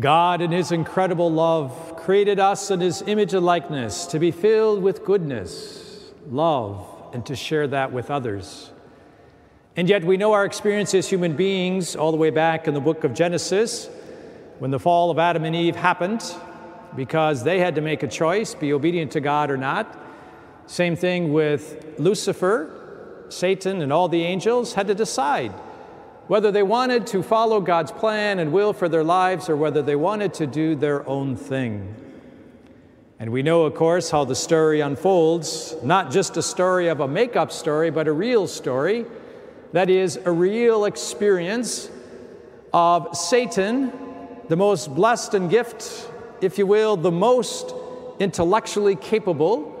God, in His incredible love, created us in His image and likeness to be filled with goodness, love, and to share that with others. And yet, we know our experience as human beings all the way back in the book of Genesis when the fall of Adam and Eve happened because they had to make a choice be obedient to God or not. Same thing with Lucifer, Satan, and all the angels had to decide whether they wanted to follow God's plan and will for their lives or whether they wanted to do their own thing. And we know, of course, how the story unfolds not just a story of a make up story, but a real story. That is, a real experience of Satan, the most blessed and gift, if you will, the most intellectually capable.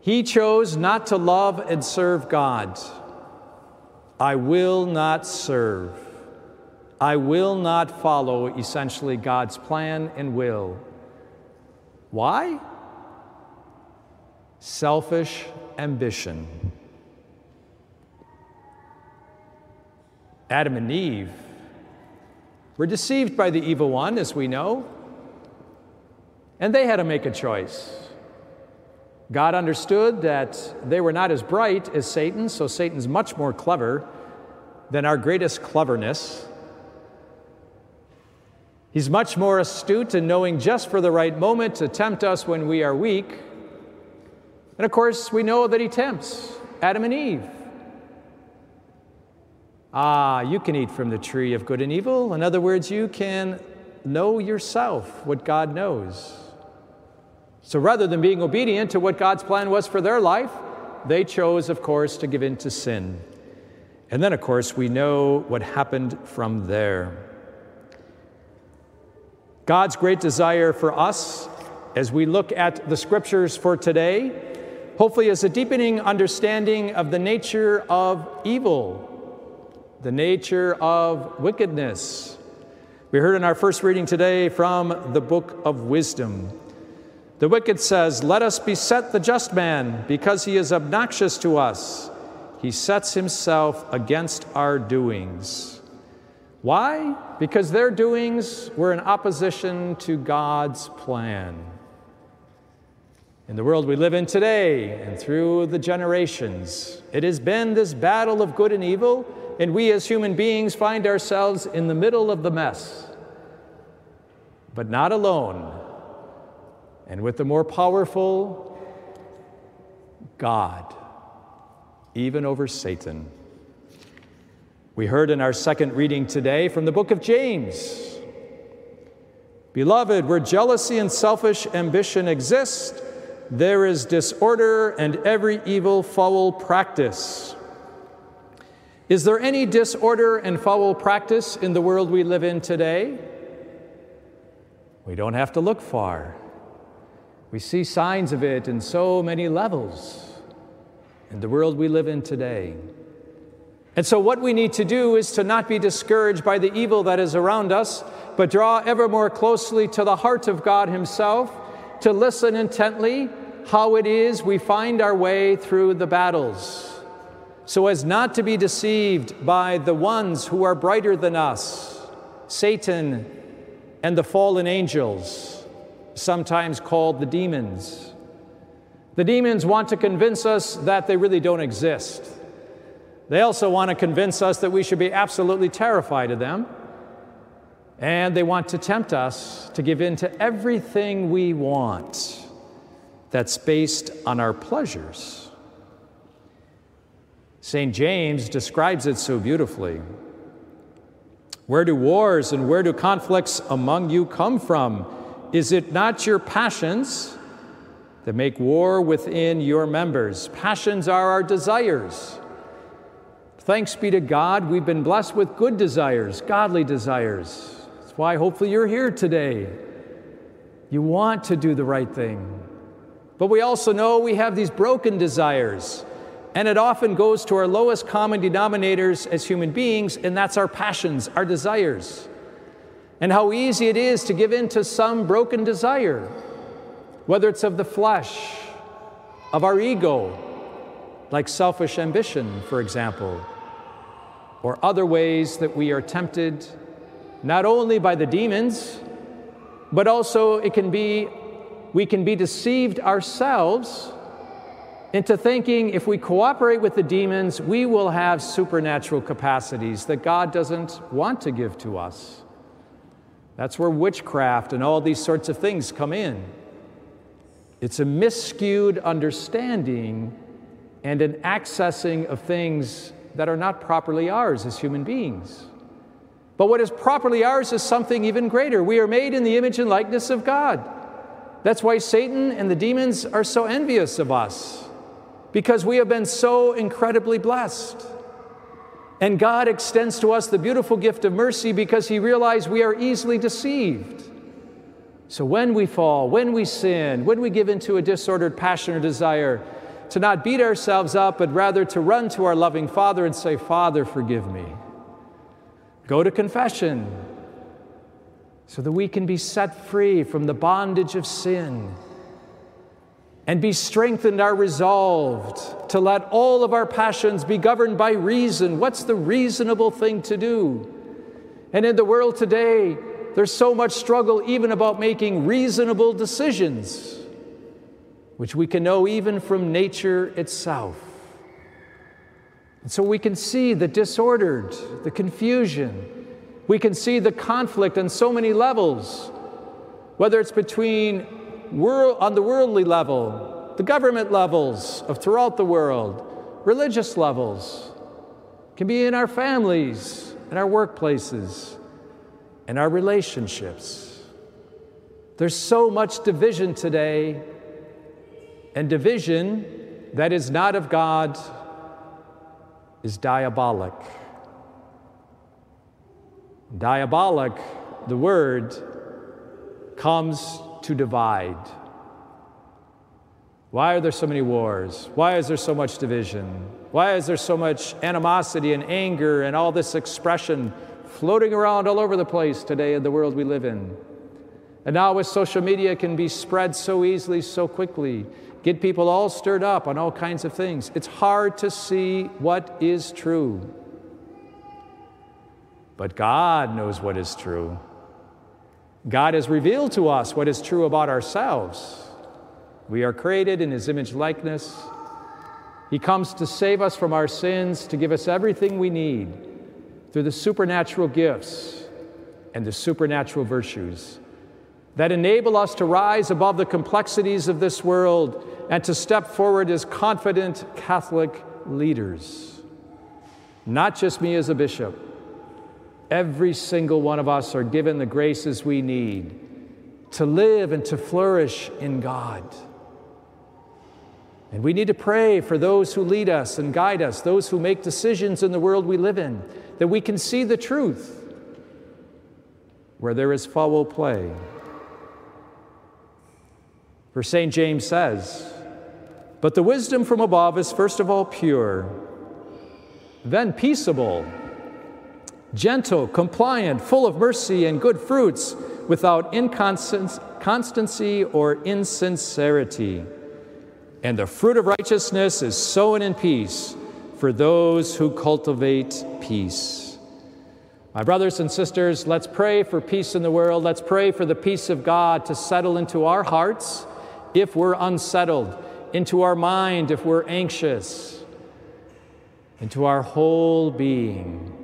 He chose not to love and serve God. I will not serve. I will not follow essentially God's plan and will. Why? Selfish ambition. Adam and Eve were deceived by the evil one, as we know, and they had to make a choice. God understood that they were not as bright as Satan, so Satan's much more clever than our greatest cleverness. He's much more astute in knowing just for the right moment to tempt us when we are weak. And of course, we know that he tempts Adam and Eve. Ah, you can eat from the tree of good and evil. In other words, you can know yourself what God knows. So rather than being obedient to what God's plan was for their life, they chose, of course, to give in to sin. And then, of course, we know what happened from there. God's great desire for us as we look at the scriptures for today, hopefully, is a deepening understanding of the nature of evil, the nature of wickedness. We heard in our first reading today from the book of wisdom. The wicked says, Let us beset the just man, because he is obnoxious to us. He sets himself against our doings. Why? Because their doings were in opposition to God's plan. In the world we live in today and through the generations, it has been this battle of good and evil, and we as human beings find ourselves in the middle of the mess. But not alone and with the more powerful God, even over Satan. We heard in our second reading today from the book of James Beloved, where jealousy and selfish ambition exist, there is disorder and every evil, foul practice. Is there any disorder and foul practice in the world we live in today? We don't have to look far. We see signs of it in so many levels in the world we live in today. And so, what we need to do is to not be discouraged by the evil that is around us, but draw ever more closely to the heart of God Himself, to listen intently how it is we find our way through the battles, so as not to be deceived by the ones who are brighter than us Satan and the fallen angels sometimes called the demons. The demons want to convince us that they really don't exist. They also want to convince us that we should be absolutely terrified of them. And they want to tempt us to give in to everything we want that's based on our pleasures. St. James describes it so beautifully. Where do wars and where do conflicts among you come from? Is it not your passions that make war within your members? Passions are our desires. Thanks be to God, we've been blessed with good desires, godly desires. That's why hopefully you're here today. You want to do the right thing. But we also know we have these broken desires, and it often goes to our lowest common denominators as human beings, and that's our passions, our desires and how easy it is to give in to some broken desire, whether it's of the flesh, of our ego, like selfish ambition, for example, or other ways that we are tempted not only by the demons, but also it can be, we can be deceived ourselves into thinking if we cooperate with the demons, we will have supernatural capacities that God doesn't want to give to us. That's where witchcraft and all these sorts of things come in. It's a miscued understanding and an accessing of things that are not properly ours as human beings. But what is properly ours is something even greater. We are made in the image and likeness of God. That's why Satan and the demons are so envious of us, because we have been so incredibly blessed. And God extends to us the beautiful gift of mercy because He realized we are easily deceived. So when we fall, when we sin, when we give into a disordered passion or desire, to not beat ourselves up, but rather to run to our loving Father and say, Father, forgive me. Go to confession so that we can be set free from the bondage of sin and be strengthened are resolved to let all of our passions be governed by reason. What's the reasonable thing to do? And in the world today, there's so much struggle even about making reasonable decisions, which we can know even from nature itself. And so we can see the disordered, the confusion. We can see the conflict on so many levels, whether it's between world, on the worldly level, the government levels of throughout the world, religious levels, can be in our families, in our workplaces, in our relationships. There's so much division today, and division that is not of God is diabolic. Diabolic, the word, comes to divide. Why are there so many wars? Why is there so much division? Why is there so much animosity and anger and all this expression floating around all over the place today in the world we live in? And now, with social media, can be spread so easily, so quickly, get people all stirred up on all kinds of things. It's hard to see what is true. But God knows what is true. God has revealed to us what is true about ourselves. We are created in His image likeness. He comes to save us from our sins, to give us everything we need through the supernatural gifts and the supernatural virtues that enable us to rise above the complexities of this world and to step forward as confident Catholic leaders. Not just me as a bishop Every single one of us are given the graces we need to live and to flourish in God. And we need to pray for those who lead us and guide us, those who make decisions in the world we live in, that we can see the truth where there is foul play. For St. James says, But the wisdom from above is first of all pure, then peaceable gentle, compliant, full of mercy and good fruits, without inconstancy or insincerity. And the fruit of righteousness is sown in peace for those who cultivate peace. My brothers and sisters, let's pray for peace in the world. Let's pray for the peace of God to settle into our hearts if we're unsettled, into our mind if we're anxious, into our whole being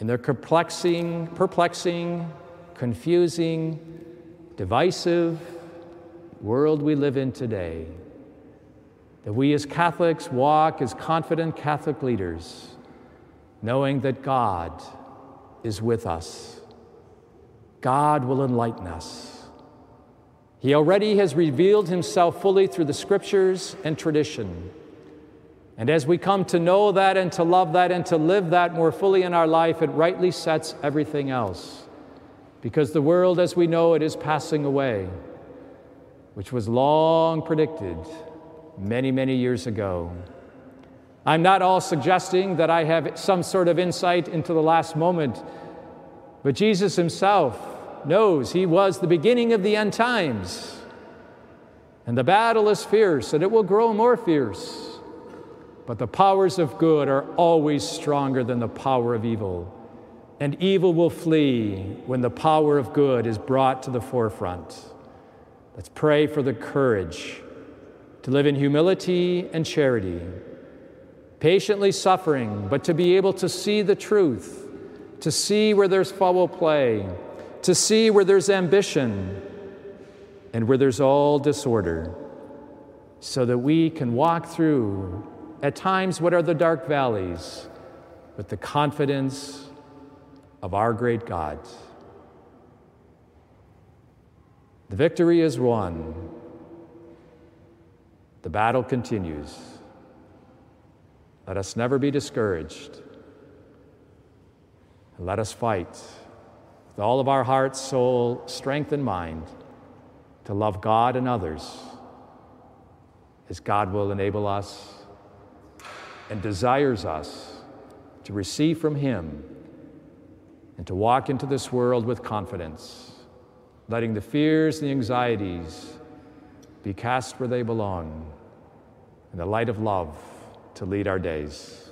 in their perplexing, perplexing, confusing, divisive world we live in today. That we as Catholics walk as confident Catholic leaders, knowing that God is with us. God will enlighten us. He already has revealed himself fully through the scriptures and tradition. And as we come to know that and to love that and to live that more fully in our life, it rightly sets everything else. Because the world as we know it is passing away, which was long predicted many, many years ago. I'm not all suggesting that I have some sort of insight into the last moment, but Jesus himself knows he was the beginning of the end times. And the battle is fierce, and it will grow more fierce. But the powers of good are always stronger than the power of evil. and evil will flee when the power of good is brought to the forefront. Let's pray for the courage to live in humility and charity, patiently suffering, but to be able to see the truth, to see where there's foul play, to see where there's ambition, and where there's all disorder, so that we can walk through, at times, what are the dark valleys, with the confidence of our great God. The victory is won. The battle continues. Let us never be discouraged. And let us fight with all of our heart, soul, strength, and mind to love God and others as God will enable us and desires us to receive from Him and to walk into this world with confidence, letting the fears and the anxieties be cast where they belong, and the light of love to lead our days.